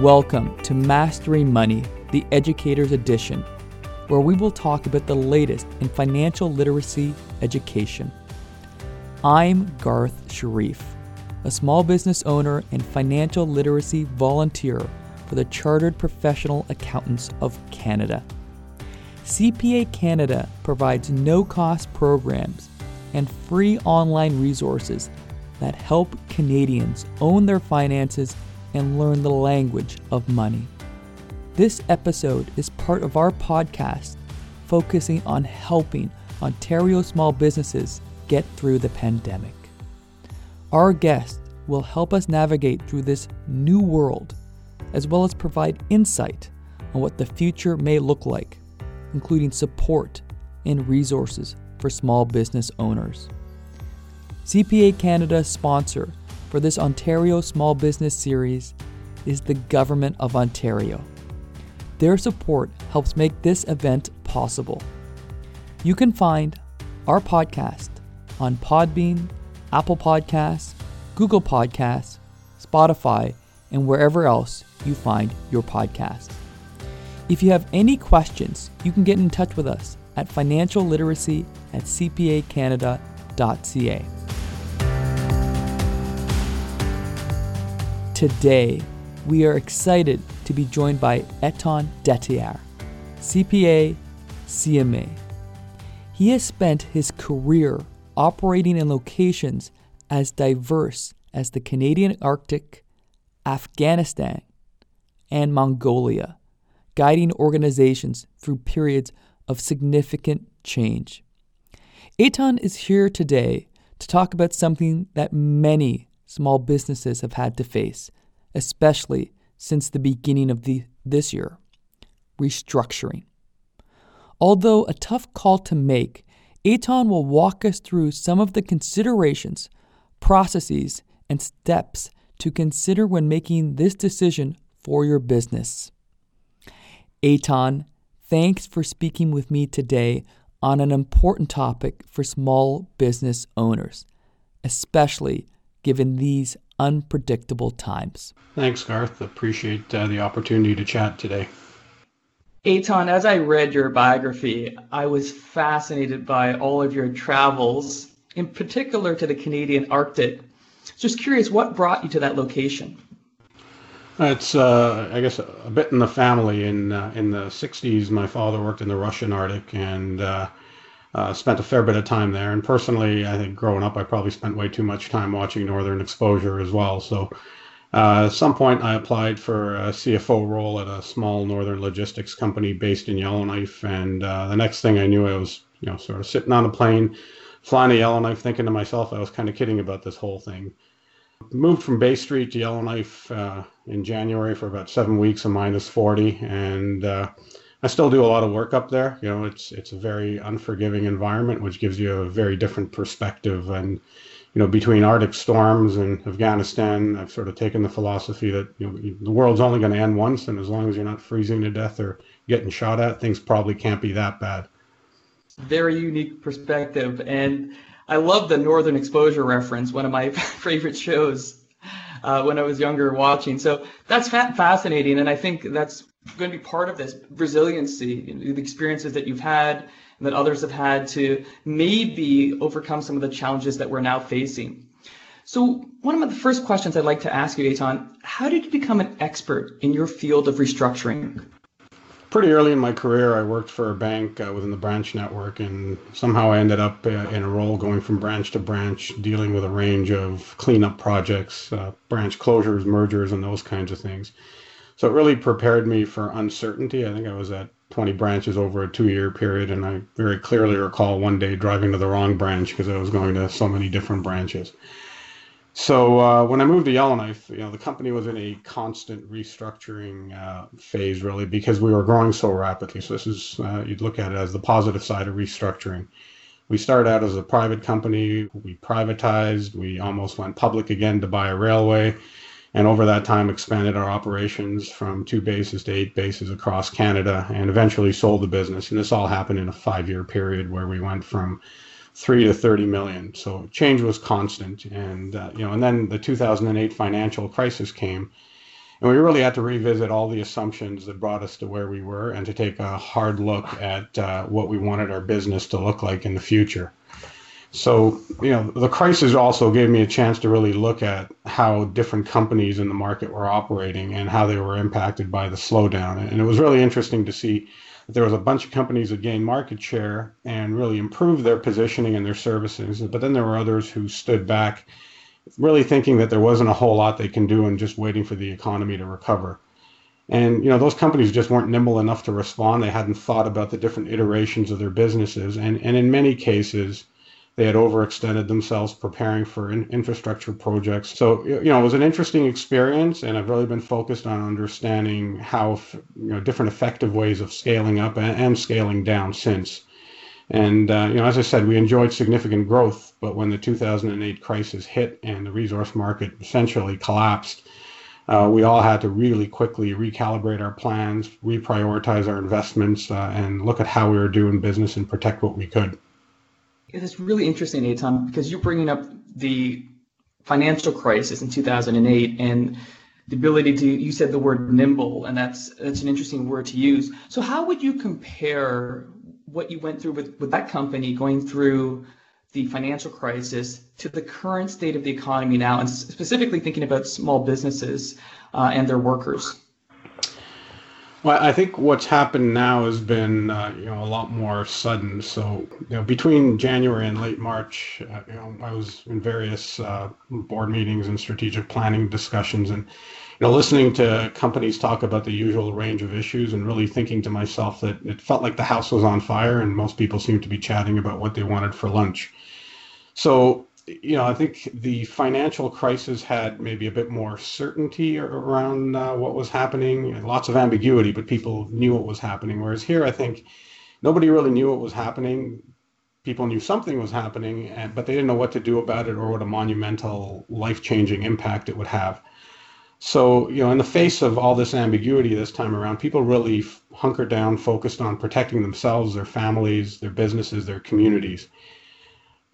Welcome to Mastering Money, the Educator's Edition, where we will talk about the latest in financial literacy education. I'm Garth Sharif, a small business owner and financial literacy volunteer for the Chartered Professional Accountants of Canada. CPA Canada provides no cost programs and free online resources that help Canadians own their finances and learn the language of money. This episode is part of our podcast focusing on helping Ontario small businesses get through the pandemic. Our guest will help us navigate through this new world, as well as provide insight on what the future may look like, including support and resources for small business owners. CPA Canada sponsor for this Ontario Small Business Series is the Government of Ontario. Their support helps make this event possible. You can find our podcast on Podbean, Apple Podcasts, Google Podcasts, Spotify, and wherever else you find your podcast. If you have any questions, you can get in touch with us at financialliteracy at cpacanada.ca. Today, we are excited to be joined by Etan Detier, CPA, CMA. He has spent his career operating in locations as diverse as the Canadian Arctic, Afghanistan, and Mongolia, guiding organizations through periods of significant change. Etan is here today to talk about something that many small businesses have had to face, especially since the beginning of the, this year restructuring. Although a tough call to make, Etan will walk us through some of the considerations, processes, and steps to consider when making this decision for your business. Etan, thanks for speaking with me today on an important topic for small business owners, especially given these unpredictable times. Thanks, Garth. Appreciate uh, the opportunity to chat today. Etan, as I read your biography, I was fascinated by all of your travels, in particular to the Canadian Arctic. Just curious, what brought you to that location? It's, uh, I guess, a bit in the family. In uh, in the '60s, my father worked in the Russian Arctic, and uh, spent a fair bit of time there. And personally, I think growing up, I probably spent way too much time watching Northern Exposure as well. So uh, at some point, I applied for a CFO role at a small northern logistics company based in Yellowknife. And uh, the next thing I knew, I was, you know, sort of sitting on a plane, flying to Yellowknife, thinking to myself, I was kind of kidding about this whole thing. Moved from Bay Street to Yellowknife uh, in January for about seven weeks, a minus 40. And uh, I still do a lot of work up there. You know, it's it's a very unforgiving environment, which gives you a very different perspective. And you know, between Arctic storms and Afghanistan, I've sort of taken the philosophy that you know the world's only going to end once, and as long as you're not freezing to death or getting shot at, things probably can't be that bad. Very unique perspective, and I love the Northern Exposure reference. One of my favorite shows uh, when I was younger watching. So that's fa- fascinating, and I think that's going to be part of this resiliency, the experiences that you've had and that others have had to maybe overcome some of the challenges that we're now facing. So, one of the first questions I'd like to ask you, Etan, how did you become an expert in your field of restructuring? Pretty early in my career, I worked for a bank uh, within the branch network, and somehow I ended up uh, in a role going from branch to branch, dealing with a range of cleanup projects, uh, branch closures, mergers, and those kinds of things. So it really prepared me for uncertainty. I think I was at 20 branches over a two year period, and I very clearly recall one day driving to the wrong branch because I was going to so many different branches. So uh, when I moved to Yellowknife, you know, the company was in a constant restructuring uh, phase, really, because we were growing so rapidly. So this is uh, you'd look at it as the positive side of restructuring. We started out as a private company. We privatized. We almost went public again to buy a railway and over that time expanded our operations from two bases to eight bases across Canada and eventually sold the business. And this all happened in a five year period where we went from three to 30 million. So change was constant. And, uh, you know, and then the 2008 financial crisis came. And we really had to revisit all the assumptions that brought us to where we were and to take a hard look at uh, what we wanted our business to look like in the future. So, you know, the crisis also gave me a chance to really look at how different companies in the market were operating and how they were impacted by the slowdown. And it was really interesting to see that there was a bunch of companies that gained market share and really improved their positioning and their services. But then there were others who stood back, really thinking that there wasn't a whole lot they can do and just waiting for the economy to recover. And you know those companies just weren't nimble enough to respond. They hadn't thought about the different iterations of their businesses, and and in many cases, they had overextended themselves preparing for in, infrastructure projects. So, you know, it was an interesting experience, and I've really been focused on understanding how, you know, different effective ways of scaling up and, and scaling down since. And, uh, you know, as I said, we enjoyed significant growth, but when the 2008 crisis hit and the resource market essentially collapsed, uh, we all had to really quickly recalibrate our plans, reprioritize our investments, uh, and look at how we were doing business and protect what we could. It's really interesting, Eitan, because you're bringing up the financial crisis in 2008 and the ability to you said the word nimble and that's that's an interesting word to use. So how would you compare what you went through with, with that company going through the financial crisis to the current state of the economy now and specifically thinking about small businesses uh, and their workers well, I think what's happened now has been, uh, you know, a lot more sudden. So, you know, between January and late March, uh, you know, I was in various uh, board meetings and strategic planning discussions, and you know, listening to companies talk about the usual range of issues, and really thinking to myself that it felt like the house was on fire, and most people seemed to be chatting about what they wanted for lunch. So, you know, I think the financial crisis had maybe a bit more certainty around uh, what was happening, lots of ambiguity, but people knew what was happening. Whereas here, I think nobody really knew what was happening. People knew something was happening, but they didn't know what to do about it or what a monumental, life changing impact it would have. So, you know, in the face of all this ambiguity this time around, people really hunkered down, focused on protecting themselves, their families, their businesses, their communities.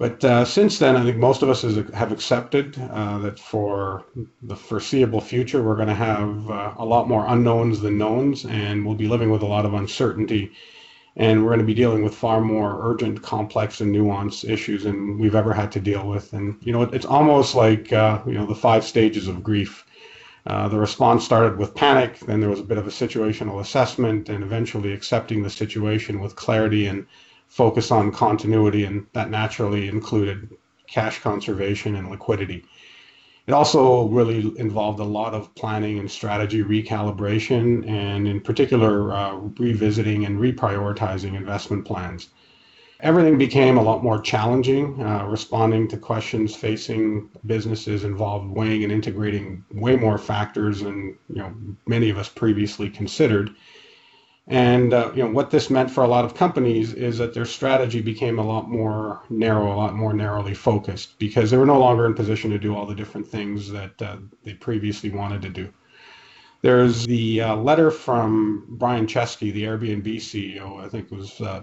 But uh, since then, I think most of us is, have accepted uh, that for the foreseeable future, we're going to have uh, a lot more unknowns than knowns, and we'll be living with a lot of uncertainty. And we're going to be dealing with far more urgent, complex, and nuanced issues than we've ever had to deal with. And you know, it's almost like uh, you know the five stages of grief. Uh, the response started with panic, then there was a bit of a situational assessment, and eventually accepting the situation with clarity and focus on continuity, and that naturally included cash conservation and liquidity. It also really involved a lot of planning and strategy recalibration, and in particular, uh, revisiting and reprioritizing investment plans. Everything became a lot more challenging. Uh, responding to questions facing businesses involved weighing and integrating way more factors than you know many of us previously considered. And uh, you know what this meant for a lot of companies is that their strategy became a lot more narrow, a lot more narrowly focused, because they were no longer in position to do all the different things that uh, they previously wanted to do. There's the uh, letter from Brian Chesky, the Airbnb CEO, I think was uh,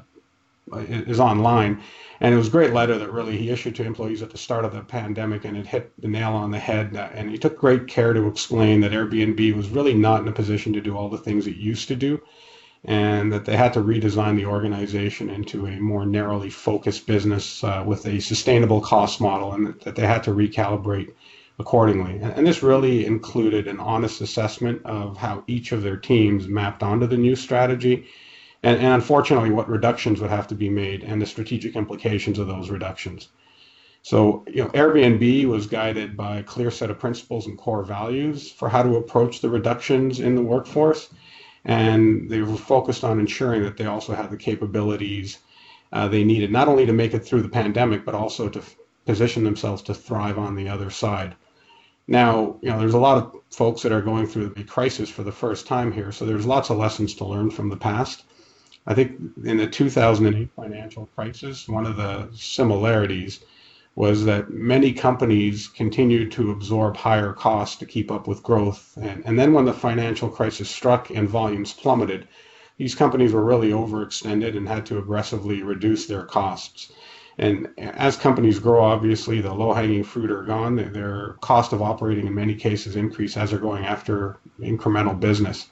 is online, and it was a great letter that really he issued to employees at the start of the pandemic, and it hit the nail on the head. Uh, and he took great care to explain that Airbnb was really not in a position to do all the things it used to do and that they had to redesign the organization into a more narrowly focused business uh, with a sustainable cost model, and that they had to recalibrate accordingly. And, this really included an honest assessment of how each of their teams mapped onto the new strategy, and, and unfortunately, what reductions would have to be made and the strategic implications of those reductions. So, you know, Airbnb was guided by a clear set of principles and core values for how to approach the reductions in the workforce and they were focused on ensuring that they also had the capabilities uh, they needed, not only to make it through the pandemic, but also to f- position themselves to thrive on the other side. Now, you know, there's a lot of folks that are going through the crisis for the first time here, so there's lots of lessons to learn from the past. I think in the 2008 financial crisis, one of the similarities was that many companies continued to absorb higher costs to keep up with growth. And, and then when the financial crisis struck and volumes plummeted, these companies were really overextended and had to aggressively reduce their costs. And as companies grow, obviously the low-hanging fruit are gone. Their cost of operating in many cases increase as they're going after incremental business.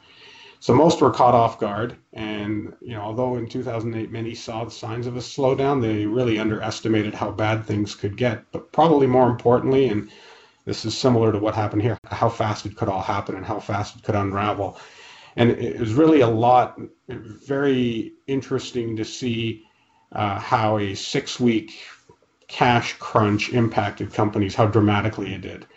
So most were caught off guard, and you know, although in 2008 many saw the signs of a slowdown, they really underestimated how bad things could get. But probably more importantly, and this is similar to what happened here, how fast it could all happen and how fast it could unravel. And it was really a lot, very interesting to see uh, how a six week cash crunch impacted companies, how dramatically it did.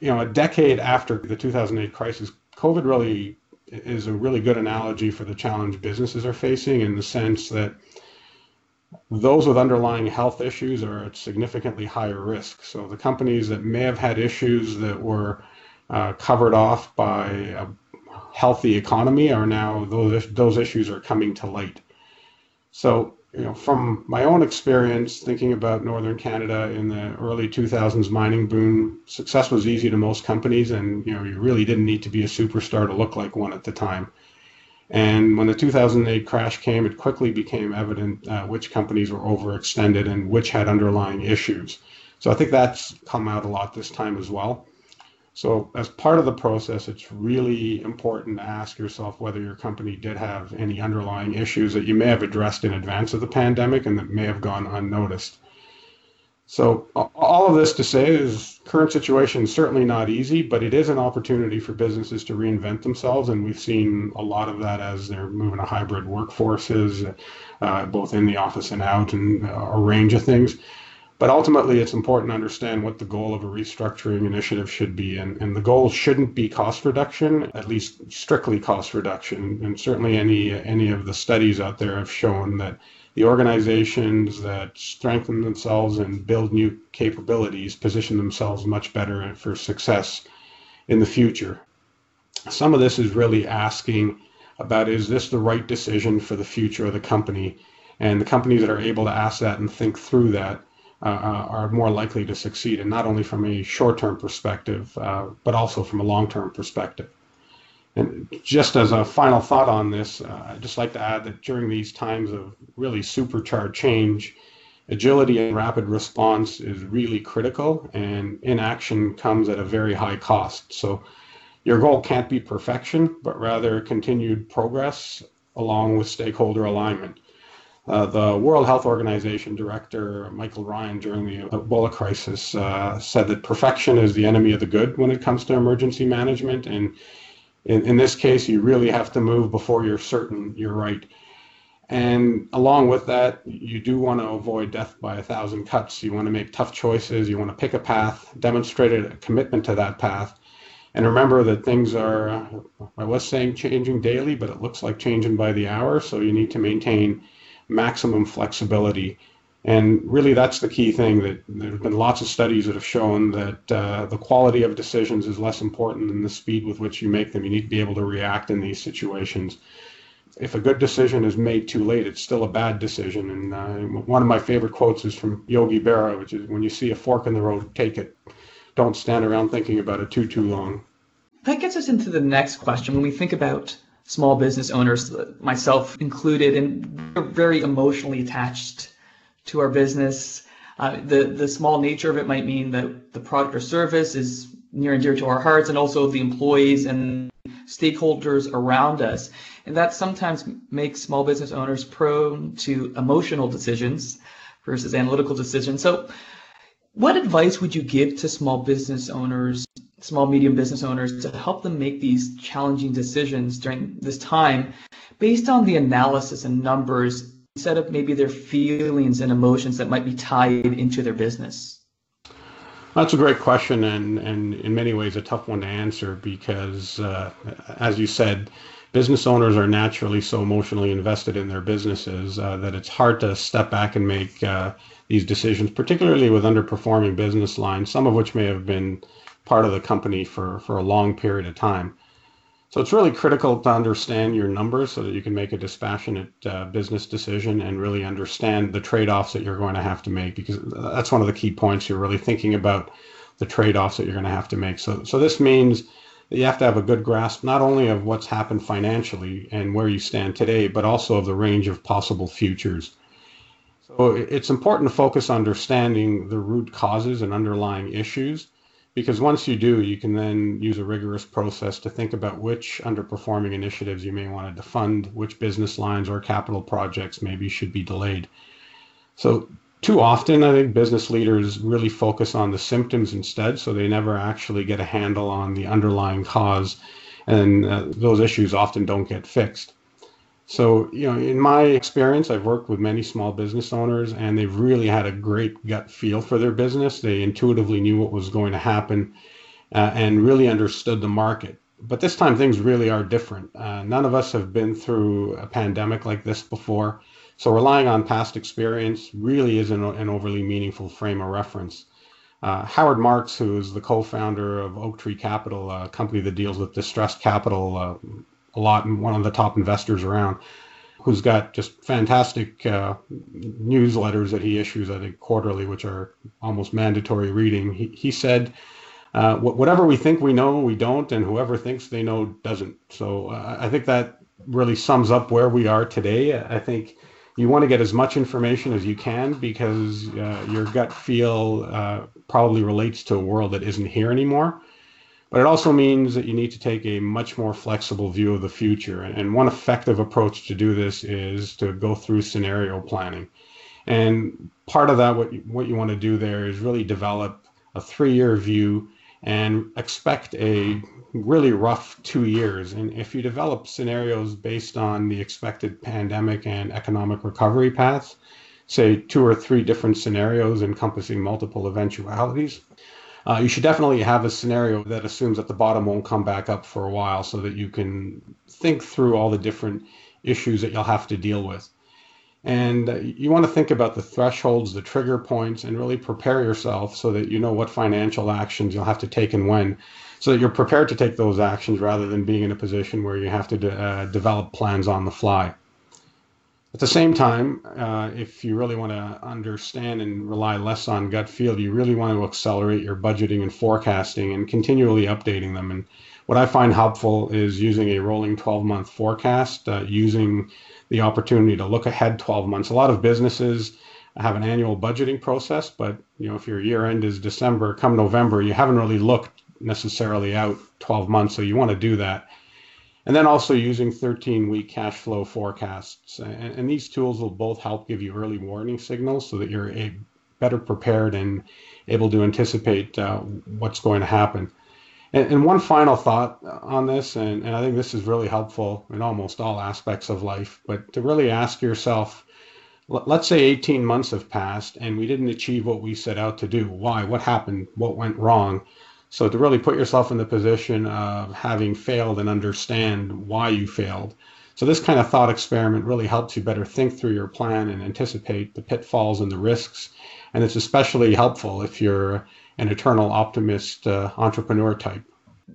You know, a decade after the 2008 crisis, COVID really is a really good analogy for the challenge businesses are facing in the sense that those with underlying health issues are at significantly higher risk. So the companies that may have had issues that were uh, covered off by a healthy economy are now those those issues are coming to light. So you know, from my own experience thinking about northern Canada in the early 2000s mining boom, success was easy to most companies, and you know, you really didn't need to be a superstar to look like one at the time. And when the 2008 crash came, it quickly became evident uh, which companies were overextended and which had underlying issues. So I think that's come out a lot this time as well. So, as part of the process, it's really important to ask yourself whether your company did have any underlying issues that you may have addressed in advance of the pandemic and that may have gone unnoticed. So, all of this to say is current situation is certainly not easy, but it is an opportunity for businesses to reinvent themselves, and we've seen a lot of that as they're moving to hybrid workforces, uh, both in the office and out, and a range of things. But ultimately, it's important to understand what the goal of a restructuring initiative should be. And, and the goal shouldn't be cost reduction, at least strictly cost reduction. And certainly, any, any of the studies out there have shown that the organizations that strengthen themselves and build new capabilities position themselves much better for success in the future. Some of this is really asking about is this the right decision for the future of the company? And the companies that are able to ask that and think through that are more likely to succeed, and not only from a short-term perspective, uh, but also from a long-term perspective. And just as a final thought on this, uh, I'd just like to add that during these times of really supercharged change, agility and rapid response is really critical, and inaction comes at a very high cost. So your goal can't be perfection, but rather continued progress along with stakeholder alignment. Uh, the World Health Organization director, Michael Ryan, during the Ebola crisis, uh, said that perfection is the enemy of the good when it comes to emergency management. And in, in this case, you really have to move before you're certain you're right. And along with that, you do want to avoid death by a thousand cuts. You want to make tough choices. You want to pick a path, demonstrate a commitment to that path. And remember that things are, I was saying changing daily, but it looks like changing by the hour. So you need to maintain maximum flexibility. And really, that's the key thing. That there have been lots of studies that have shown that uh, the quality of decisions is less important than the speed with which you make them. You need to be able to react in these situations. If a good decision is made too late, it's still a bad decision. And uh, one of my favorite quotes is from Yogi Berra, which is, "When you see a fork in the road, take it. Don't stand around thinking about it too too long." That gets us into the next question. When we think about small business owners, myself included, and we're very emotionally attached to our business. Uh, the the small nature of it might mean that the product or service is near and dear to our hearts, and also the employees and stakeholders around us, and that sometimes makes small business owners prone to emotional decisions versus analytical decisions. So, what advice would you give to small business owners small medium business owners to help them make these challenging decisions during this time based on the analysis and numbers instead of maybe their feelings and emotions that might be tied into their business? That's a great question, and, and in many ways a tough one to answer because, uh, as you said, business owners are naturally so emotionally invested in their businesses uh, that it's hard to step back and make uh, these decisions, particularly with underperforming business lines, some of which may have been part of the company for, for a long period of time. So it's really critical to understand your numbers so that you can make a dispassionate uh, business decision and really understand the trade-offs that you're going to have to make because that's one of the key points. You're really thinking about the trade-offs that you're going to have to make. So, so this means that you have to have a good grasp not only of what's happened financially and where you stand today, but also of the range of possible futures. So it's important to focus on understanding the root causes and underlying issues because once you do, you can then use a rigorous process to think about which underperforming initiatives you may want to fund, which business lines or capital projects maybe should be delayed. So too often, I think business leaders really focus on the symptoms instead, so they never actually get a handle on the underlying cause, and uh, those issues often don't get fixed. So, you know, in my experience, I've worked with many small business owners and they've really had a great gut feel for their business. They intuitively knew what was going to happen uh, and really understood the market. But this time things really are different. Uh, none of us have been through a pandemic like this before. So relying on past experience really isn't an overly meaningful frame of reference. Uh, Howard Marks, who is the co-founder of Oaktree Capital, a company that deals with distressed capital uh, a lot and one of the top investors around, who's got just fantastic uh, newsletters that he issues, I think, quarterly, which are almost mandatory reading. He, he said, uh, whatever we think we know, we don't, and whoever thinks they know doesn't. So uh, I think that really sums up where we are today. I think you want to get as much information as you can because uh, your gut feel uh, probably relates to a world that isn't here anymore. But it also means that you need to take a much more flexible view of the future. And one effective approach to do this is to go through scenario planning. And part of that, what you, what you want to do there is really develop a three year view and expect a really rough two years. And if you develop scenarios based on the expected pandemic and economic recovery paths, say two or three different scenarios encompassing multiple eventualities, uh, you should definitely have a scenario that assumes that the bottom won't come back up for a while so that you can think through all the different issues that you'll have to deal with. And uh, you want to think about the thresholds, the trigger points, and really prepare yourself so that you know what financial actions you'll have to take and when, so that you're prepared to take those actions rather than being in a position where you have to de- uh, develop plans on the fly. At the same time, uh, if you really want to understand and rely less on gut feel, you really want to accelerate your budgeting and forecasting and continually updating them. And what I find helpful is using a rolling 12 month forecast, uh, using the opportunity to look ahead 12 months. A lot of businesses have an annual budgeting process, but you know if your year end is December, come November, you haven't really looked necessarily out 12 months. So you want to do that and then also using 13 week cash flow forecasts. And, and, these tools will both help give you early warning signals so that you're a, better prepared and able to anticipate uh, what's going to happen. And, and, one final thought on this, and, and I think this is really helpful in almost all aspects of life, but to really ask yourself, let's say 18 months have passed and we didn't achieve what we set out to do. Why? What happened? What went wrong? So to really put yourself in the position of having failed and understand why you failed. So this kind of thought experiment really helps you better think through your plan and anticipate the pitfalls and the risks. And it's especially helpful if you're an eternal optimist uh, entrepreneur type.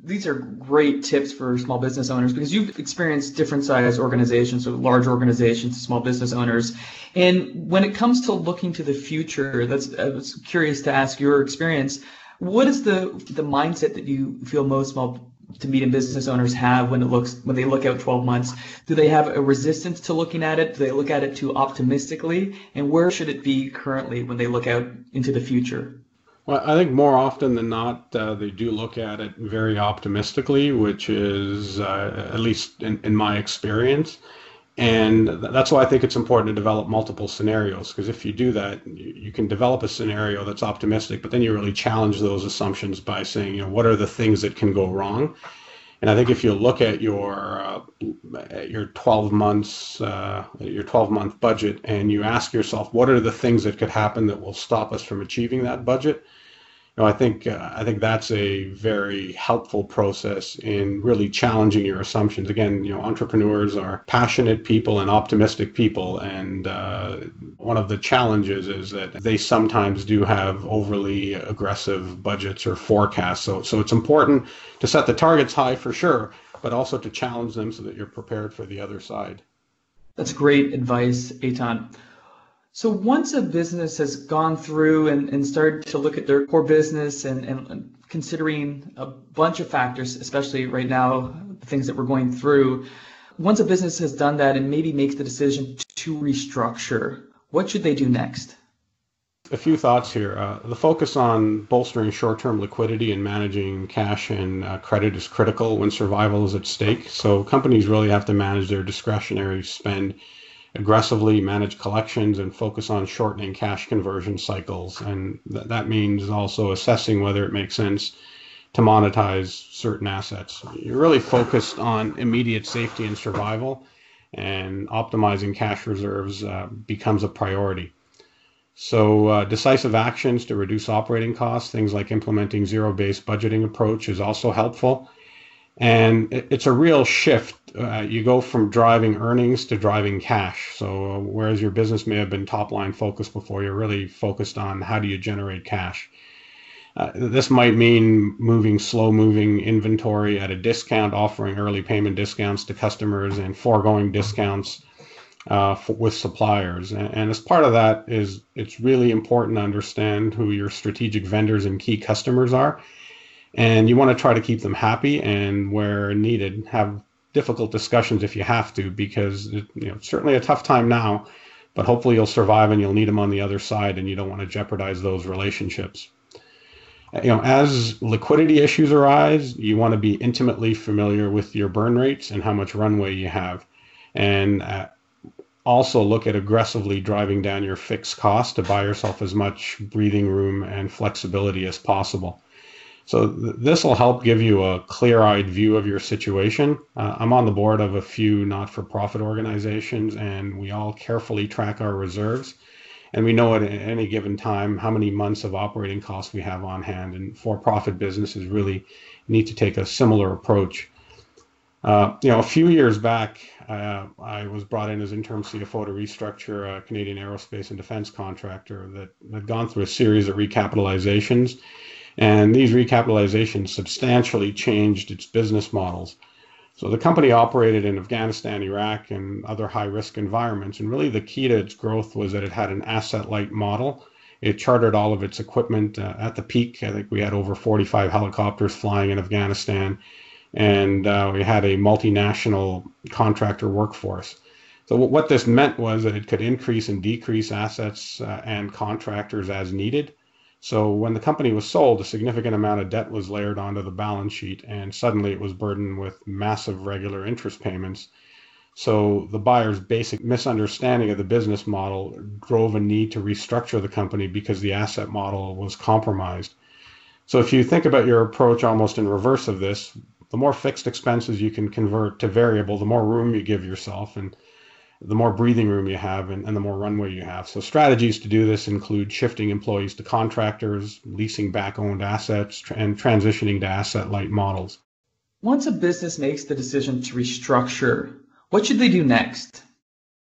These are great tips for small business owners because you've experienced different size organizations, so large organizations, small business owners. And when it comes to looking to the future, that's I was curious to ask your experience what is the the mindset that you feel most small to medium business owners have when it looks when they look out 12 months? Do they have a resistance to looking at it? Do they look at it too optimistically? And where should it be currently when they look out into the future? Well, I think more often than not, uh, they do look at it very optimistically, which is, uh, at least in, in my experience, and that's why I think it's important to develop multiple scenarios because if you do that, you can develop a scenario that's optimistic, but then you really challenge those assumptions by saying, you know, what are the things that can go wrong? And I think if you look at your uh, your 12 months uh, your 12 month budget and you ask yourself, what are the things that could happen that will stop us from achieving that budget? Know, I think uh, I think that's a very helpful process in really challenging your assumptions. Again, you know, entrepreneurs are passionate people and optimistic people, and uh, one of the challenges is that they sometimes do have overly aggressive budgets or forecasts. So, so it's important to set the targets high for sure, but also to challenge them so that you're prepared for the other side. That's great advice, Eitan. So once a business has gone through and, and started to look at their core business and, and considering a bunch of factors, especially right now, the things that we're going through, once a business has done that and maybe makes the decision to restructure, What should they do next? A few thoughts here. Uh, the focus on bolstering short term liquidity and managing cash and uh, credit is critical when survival is at stake. So, companies really have to manage their discretionary spend aggressively, manage collections, and focus on shortening cash conversion cycles. And th- that means also assessing whether it makes sense to monetize certain assets. You're really focused on immediate safety and survival, and optimizing cash reserves uh, becomes a priority. So, uh, decisive actions to reduce operating costs, things like implementing zero based budgeting approach, is also helpful. And it's a real shift. Uh, you go from driving earnings to driving cash. So, uh, whereas your business may have been top line focused before, you're really focused on how do you generate cash. Uh, this might mean moving slow moving inventory at a discount, offering early payment discounts to customers, and foregoing discounts uh, for, with suppliers. And, and, as part of that is it's really important to understand who your strategic vendors and key customers are. And you want to try to keep them happy and where needed, have difficult discussions if you have to, because you know, certainly a tough time now, but hopefully you'll survive and you'll need them on the other side and you don't want to jeopardize those relationships. You know, as liquidity issues arise, you want to be intimately familiar with your burn rates and how much runway you have, and uh, also look at aggressively driving down your fixed cost to buy yourself as much breathing room and flexibility as possible. So th- this will help give you a clear-eyed view of your situation. Uh, I'm on the board of a few not-for-profit organizations, and we all carefully track our reserves and we know at any given time how many months of operating costs we have on hand. And for-profit businesses really need to take a similar approach. Uh, you know, a few years back, uh, I was brought in as interim CFO to restructure a Canadian aerospace and defense contractor that had gone through a series of recapitalizations. And these recapitalizations substantially changed its business models. So the company operated in Afghanistan, Iraq, and other high risk environments. And really, the key to its growth was that it had an asset light model. It chartered all of its equipment uh, at the peak. I think we had over 45 helicopters flying in Afghanistan, and uh, we had a multinational contractor workforce. So, what this meant was that it could increase and decrease assets uh, and contractors as needed. So when the company was sold, a significant amount of debt was layered onto the balance sheet, and suddenly it was burdened with massive regular interest payments. So the buyer's basic misunderstanding of the business model drove a need to restructure the company because the asset model was compromised. So if you think about your approach almost in reverse of this, the more fixed expenses you can convert to variable, the more room you give yourself, and the more breathing room you have and, and, the more runway you have. So strategies to do this include shifting employees to contractors, leasing back owned assets, and transitioning to asset light models. Once a business makes the decision to restructure, what should they do next?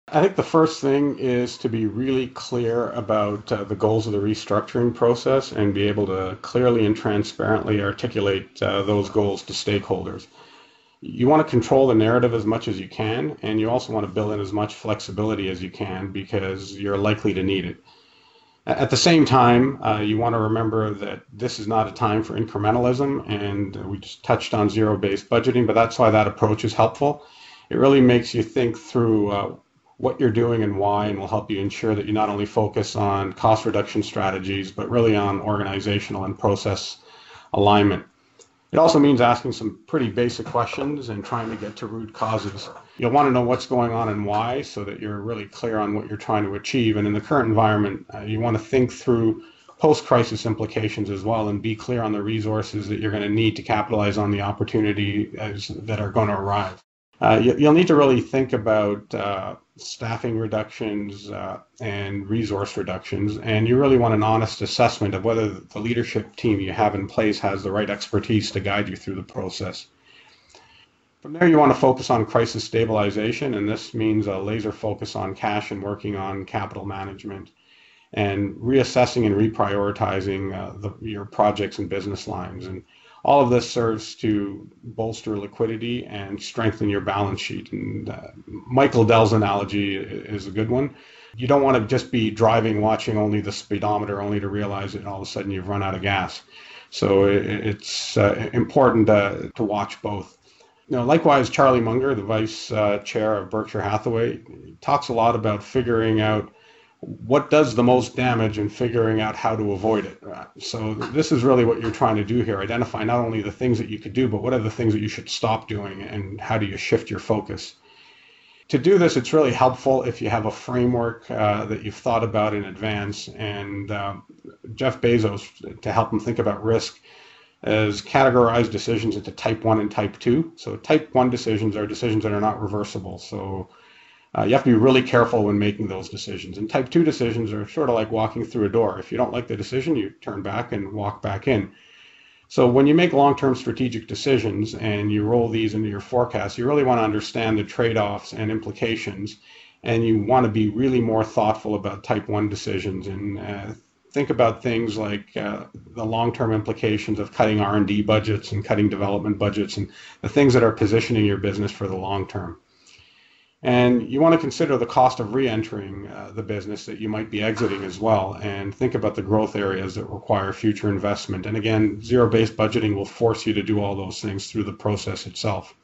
I think the first thing is to be really clear about uh, the goals of the restructuring process and be able to clearly and transparently articulate uh, those goals to stakeholders you want to control the narrative as much as you can, and you also want to build in as much flexibility as you can because you're likely to need it. At the same time, uh, you want to remember that this is not a time for incrementalism, and we just touched on zero based budgeting, but that's why that approach is helpful. It really makes you think through uh, what you're doing and why, and will help you ensure that you not only focus on cost reduction strategies, but really on organizational and process alignment. It also means asking some pretty basic questions and trying to get to root causes. You'll want to know what's going on and why so that you're really clear on what you're trying to achieve. And in the current environment, uh, you want to think through post crisis implications as well and be clear on the resources that you're going to need to capitalize on the opportunity as, that are going to arrive. Uh, you, will need to really think about uh, staffing reductions uh, and resource reductions, and you really want an honest assessment of whether the leadership team you have in place has the right expertise to guide you through the process. From there, you want to focus on crisis stabilization, and this means a laser focus on cash and working on capital management and reassessing and reprioritizing uh, the, your projects and business lines. And all of this serves to bolster liquidity and strengthen your balance sheet. And uh, Michael Dell's analogy is a good one. You don't want to just be driving, watching only the speedometer, only to realize that all of a sudden you've run out of gas. So it's uh, important to, to watch both. Know, likewise, Charlie Munger, the vice uh, chair of Berkshire Hathaway, talks a lot about figuring out what does the most damage and figuring out how to avoid it. So this is really what you're trying to do here. Identify not only the things that you could do, but what are the things that you should stop doing and how do you shift your focus. To do this, it's really helpful if you have a framework uh, that you've thought about in advance. And uh, Jeff Bezos, to help him think about risk, has categorized decisions into type 1 and type 2. So type 1 decisions are decisions that are not reversible. So uh, you have to be really careful when making those decisions. And type 2 decisions are sort of like walking through a door. If you don't like the decision, you turn back and walk back in. So when you make long-term strategic decisions and you roll these into your forecast, you really want to understand the trade-offs and implications, and you want to be really more thoughtful about type 1 decisions and uh, think about things like uh, the long-term implications of cutting R&D budgets and cutting development budgets and the things that are positioning your business for the long term. And you want to consider the cost of re-entering uh, the business that you might be exiting as well, and think about the growth areas that require future investment. And again, zero-based budgeting will force you to do all those things through the process itself.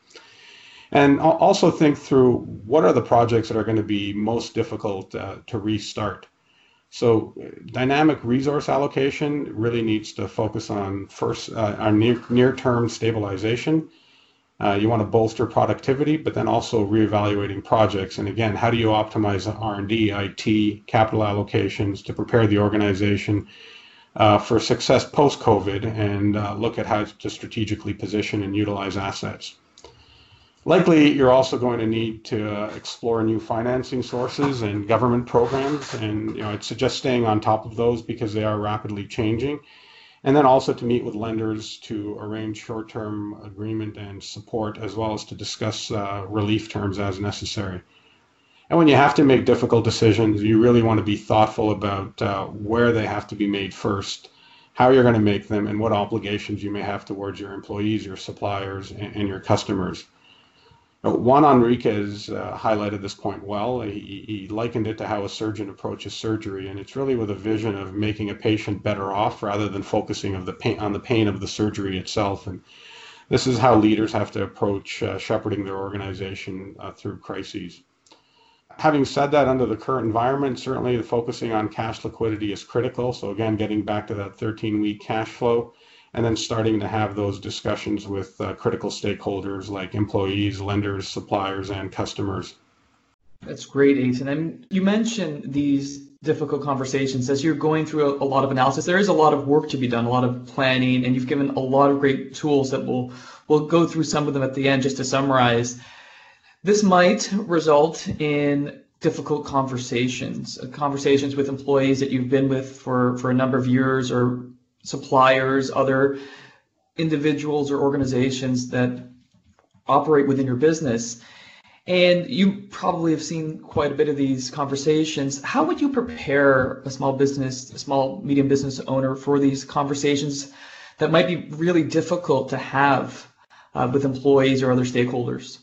And also think through what are the projects that are going to be most difficult uh, to restart. So dynamic resource allocation really needs to focus on first uh, our near, near-term stabilization uh, you want to bolster productivity, but then also reevaluating projects. And again, how do you optimize R&D, IT, capital allocations to prepare the organization uh, for success post-COVID and uh, look at how to strategically position and utilize assets. Likely, you're also going to need to uh, explore new financing sources and government programs, and you know, I'd suggest staying on top of those because they are rapidly changing and then also to meet with lenders to arrange short-term agreement and support, as well as to discuss uh, relief terms as necessary. And when you have to make difficult decisions, you really want to be thoughtful about uh, where they have to be made first, how you're going to make them, and what obligations you may have towards your employees, your suppliers, and, and your customers. Juan Enriquez uh, highlighted this point well. He, he, likened it to how a surgeon approaches surgery, and it's really with a vision of making a patient better off rather than focusing of the pain, on the pain of the surgery itself. And this is how leaders have to approach uh, shepherding their organization uh, through crises. Having said that, under the current environment, certainly the focusing on cash liquidity is critical. So again, getting back to that 13-week cash flow and then starting to have those discussions with uh, critical stakeholders like employees, lenders, suppliers, and customers. That's great, Ethan. And you mentioned these difficult conversations as you're going through a, a, lot of analysis. There is a lot of work to be done, a lot of planning, and you've given a lot of great tools that we'll we'll go through some of them at the end just to summarize. This might result in difficult conversations, conversations with employees that you've been with for, for a number of years or suppliers, other individuals or organizations that operate within your business. And you probably have seen quite a bit of these conversations. How would you prepare a small business, a small medium business owner for these conversations that might be really difficult to have uh, with employees or other stakeholders?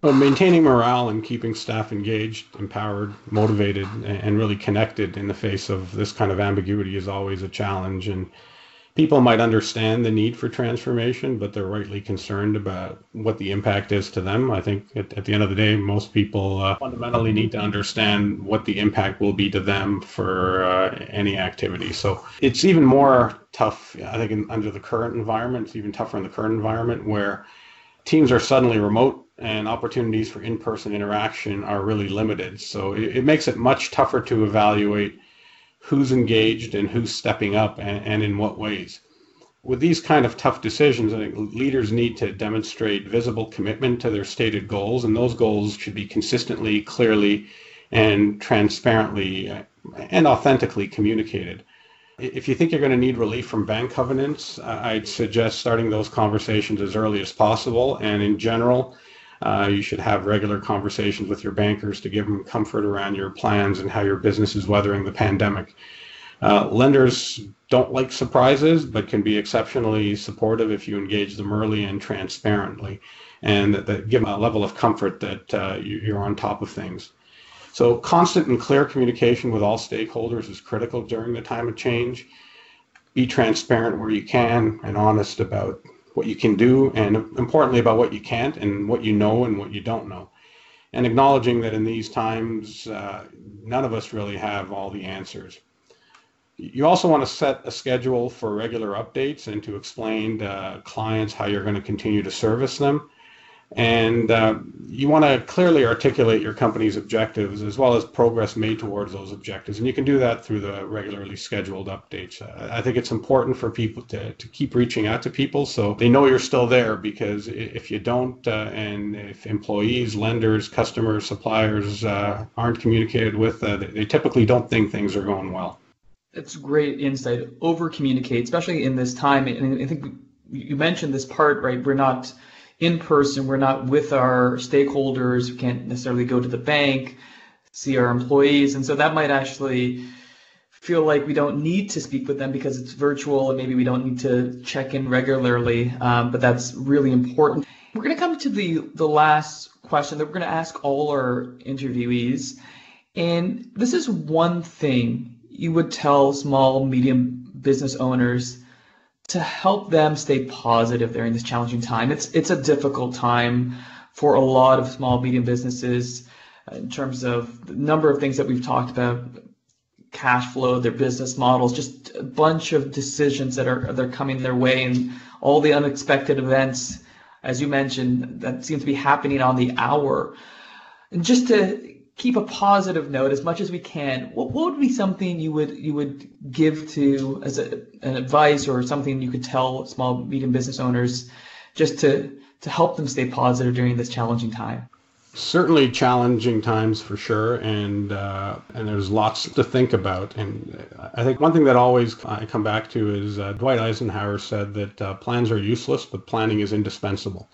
Well, maintaining morale and keeping staff engaged, empowered, motivated, and really connected in the face of this kind of ambiguity is always a challenge. And people might understand the need for transformation, but they're rightly concerned about what the impact is to them. I think at, at the end of the day, most people uh, fundamentally need to understand what the impact will be to them for uh, any activity. So it's even more tough, I think, in, under the current environment. It's even tougher in the current environment where teams are suddenly remote and opportunities for in-person interaction are really limited. So it, it, makes it much tougher to evaluate who's engaged and who's stepping up and, and in what ways. With these kind of tough decisions, I think leaders need to demonstrate visible commitment to their stated goals, and those goals should be consistently, clearly, and transparently uh, and authentically communicated. If you think you're going to need relief from bank covenants, I'd suggest starting those conversations as early as possible. And in general, uh, you should have regular conversations with your bankers to give them comfort around your plans and how your business is weathering the pandemic. Uh, lenders don't like surprises, but can be exceptionally supportive if you engage them early and transparently, and that, that give them a level of comfort that uh, you're on top of things. So constant and clear communication with all stakeholders is critical during the time of change. Be transparent where you can and honest about what you can do and importantly about what you can't and what you know and what you don't know. and acknowledging that in these times, uh, none of us really have all the answers. You also want to set a schedule for regular updates and to explain to clients how you're going to continue to service them. And uh, you want to clearly articulate your company's objectives as well as progress made towards those objectives. And you can do that through the regularly scheduled updates. Uh, I think it's important for people to, to keep reaching out to people so they know you're still there because if you don't, uh, and if employees, lenders, customers, suppliers uh, aren't communicated with, uh, they typically don't think things are going well. that's great insight. Over communicate, especially in this time. And I think you mentioned this part, right? We're not in person. We're not with our stakeholders. We can't necessarily go to the bank, see our employees. And so that might actually feel like we don't need to speak with them because it's virtual and maybe we don't need to check in regularly. Um, but that's really important. We're going to come to the, the last question that we're going to ask all our interviewees. And this is one thing you would tell small, medium business owners to help them stay positive during this challenging time. It's it's a difficult time for a lot of small medium businesses uh, in terms of the number of things that we've talked about cash flow their business models just a bunch of decisions that are they're coming their way and all the unexpected events as you mentioned that seem to be happening on the hour and just to keep a positive note as much as we can. What, what would be something you would you would give to as a, an advice or something you could tell small medium business owners just to to help them stay positive during this challenging time? Certainly challenging times for sure, and uh, and there's lots to think about. And I think one thing that always I come back to is uh, Dwight Eisenhower said that uh, plans are useless, but planning is indispensable.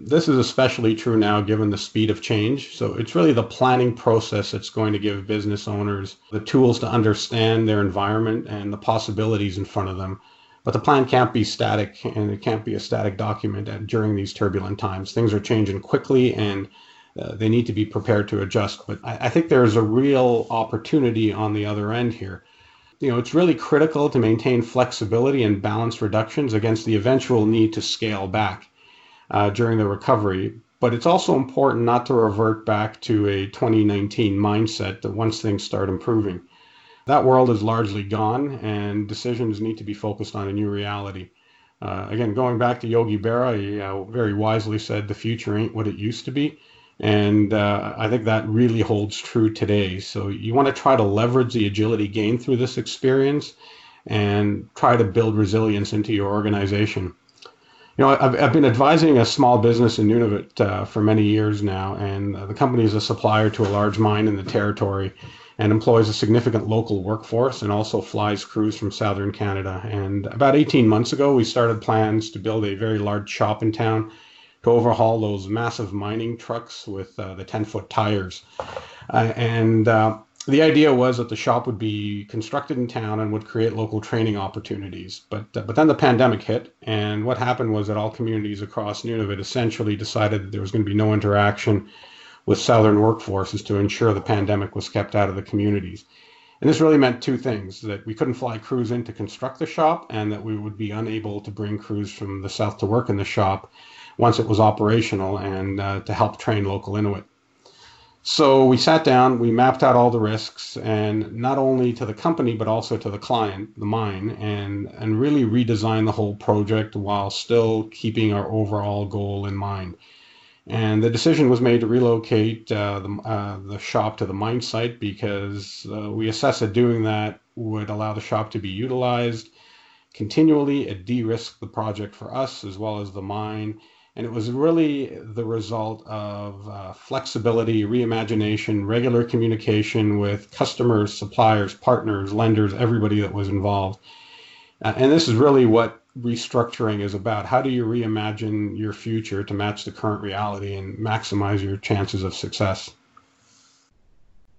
This is especially true now given the speed of change. So it's really the planning process that's going to give business owners the tools to understand their environment and the possibilities in front of them. But the plan can't be static and it can't be a static document at, during these turbulent times. Things are changing quickly and uh, they need to be prepared to adjust. But I, I think there's a real opportunity on the other end here. You know, it's really critical to maintain flexibility and balance reductions against the eventual need to scale back uh, during the recovery. But it's also important not to revert back to a 2019 mindset that once things start improving. That world is largely gone, and decisions need to be focused on a new reality. Uh, again, going back to Yogi Berra, he uh, very wisely said, The future ain't what it used to be. And uh, I think that really holds true today. So you want to try to leverage the agility gained through this experience and try to build resilience into your organization. You know, I've, I've been advising a small business in Nunavut uh, for many years now, and uh, the company is a supplier to a large mine in the territory and employs a significant local workforce and also flies crews from southern Canada. And about 18 months ago, we started plans to build a very large shop in town to overhaul those massive mining trucks with uh, the 10 foot tires. Uh, and uh, the idea was that the shop would be constructed in town and would create local training opportunities. But uh, but then the pandemic hit, and what happened was that all communities across Nunavut essentially decided that there was going to be no interaction with southern workforces to ensure the pandemic was kept out of the communities. And this really meant two things that we couldn't fly crews in to construct the shop, and that we would be unable to bring crews from the south to work in the shop once it was operational and uh, to help train local Inuit. So we sat down, we mapped out all the risks, and not only to the company but also to the client, the mine, and and really redesigned the whole project while still keeping our overall goal in mind. And the decision was made to relocate uh, the uh, the shop to the mine site because uh, we assessed that doing that would allow the shop to be utilized continually. It de-risked the project for us as well as the mine and it was really the result of uh, flexibility, reimagination, regular communication with customers, suppliers, partners, lenders, everybody that was involved. Uh, and this is really what restructuring is about. How do you reimagine your future to match the current reality and maximize your chances of success?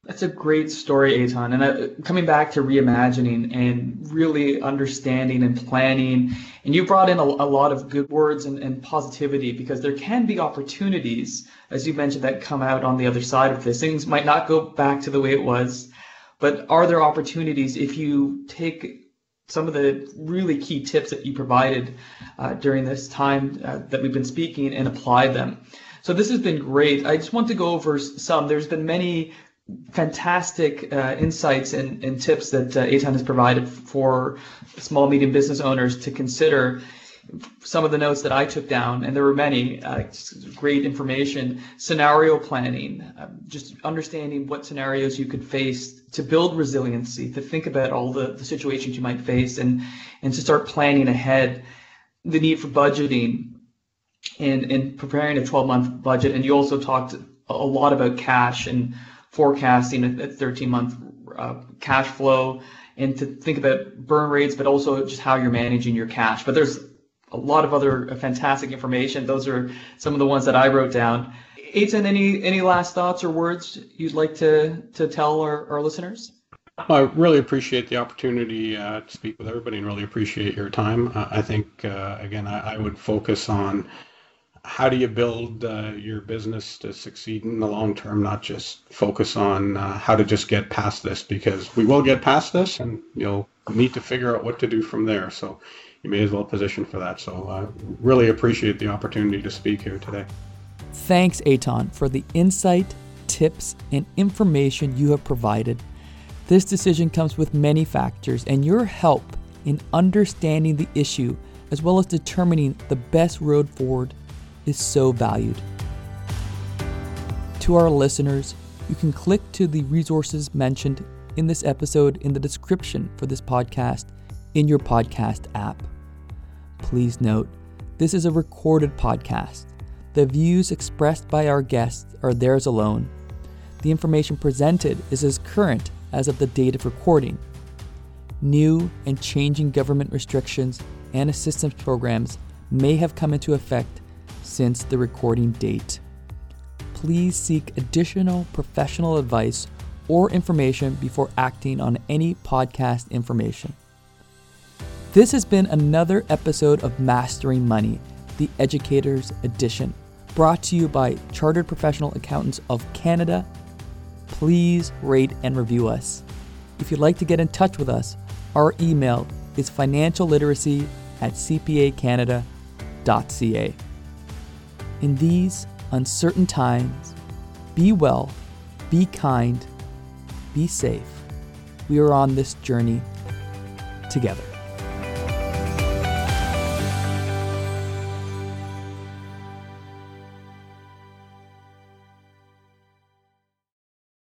That's a great story, Eitan. And uh, coming back to reimagining and really understanding and planning, and you brought in a, a lot of good words and, and, positivity because there can be opportunities, as you mentioned, that come out on the other side of this. Things might not go back to the way it was, but are there opportunities if you take some of the really key tips that you provided uh, during this time uh, that we've been speaking and apply them? So this has been great. I just want to go over some. There's been many fantastic uh, insights and, and, tips that uh, Eitan has provided for small medium business owners to consider. Some of the notes that I took down, and there were many, uh, great information, scenario planning, um, just understanding what scenarios you could face to build resiliency, to think about all the, the situations you might face, and, and to start planning ahead, the need for budgeting, and, and preparing a 12 month budget. And you also talked a lot about cash and forecasting a 13 month uh, cash flow and to think about burn rates, but also just how you're managing your cash. But there's a lot of other fantastic information. Those are some of the ones that I wrote down. Eitan, any any last thoughts or words you'd like to to tell our, our listeners? I really appreciate the opportunity uh, to speak with everybody and really appreciate your time. Uh, I think, uh, again, I, I, would focus on how do you build uh, your business to succeed in the long term, not just focus on uh, how to just get past this because we will get past this and you'll need to figure out what to do from there. So you may as well position for that. So I uh, really appreciate the opportunity to speak here today. Thanks, Eitan, for the insight, tips, and information you have provided. This decision comes with many factors, and your help in understanding the issue as well as determining the best road forward is so valued. To our listeners, you can click to the resources mentioned in this episode in the description for this podcast in your podcast app. Please note, this is a recorded podcast. The views expressed by our guests are theirs alone. The information presented is as current as of the date of recording. New and changing government restrictions and assistance programs may have come into effect since the recording date. Please seek additional professional advice or information before acting on any podcast information. This has been another episode of Mastering Money, the Educators Edition, brought to you by Chartered Professional Accountants of Canada. Please rate and review us. If you'd like to get in touch with us, our email is financialliteracy at cpacanada.ca. In these uncertain times, be well, be kind, be safe. We are on this journey together.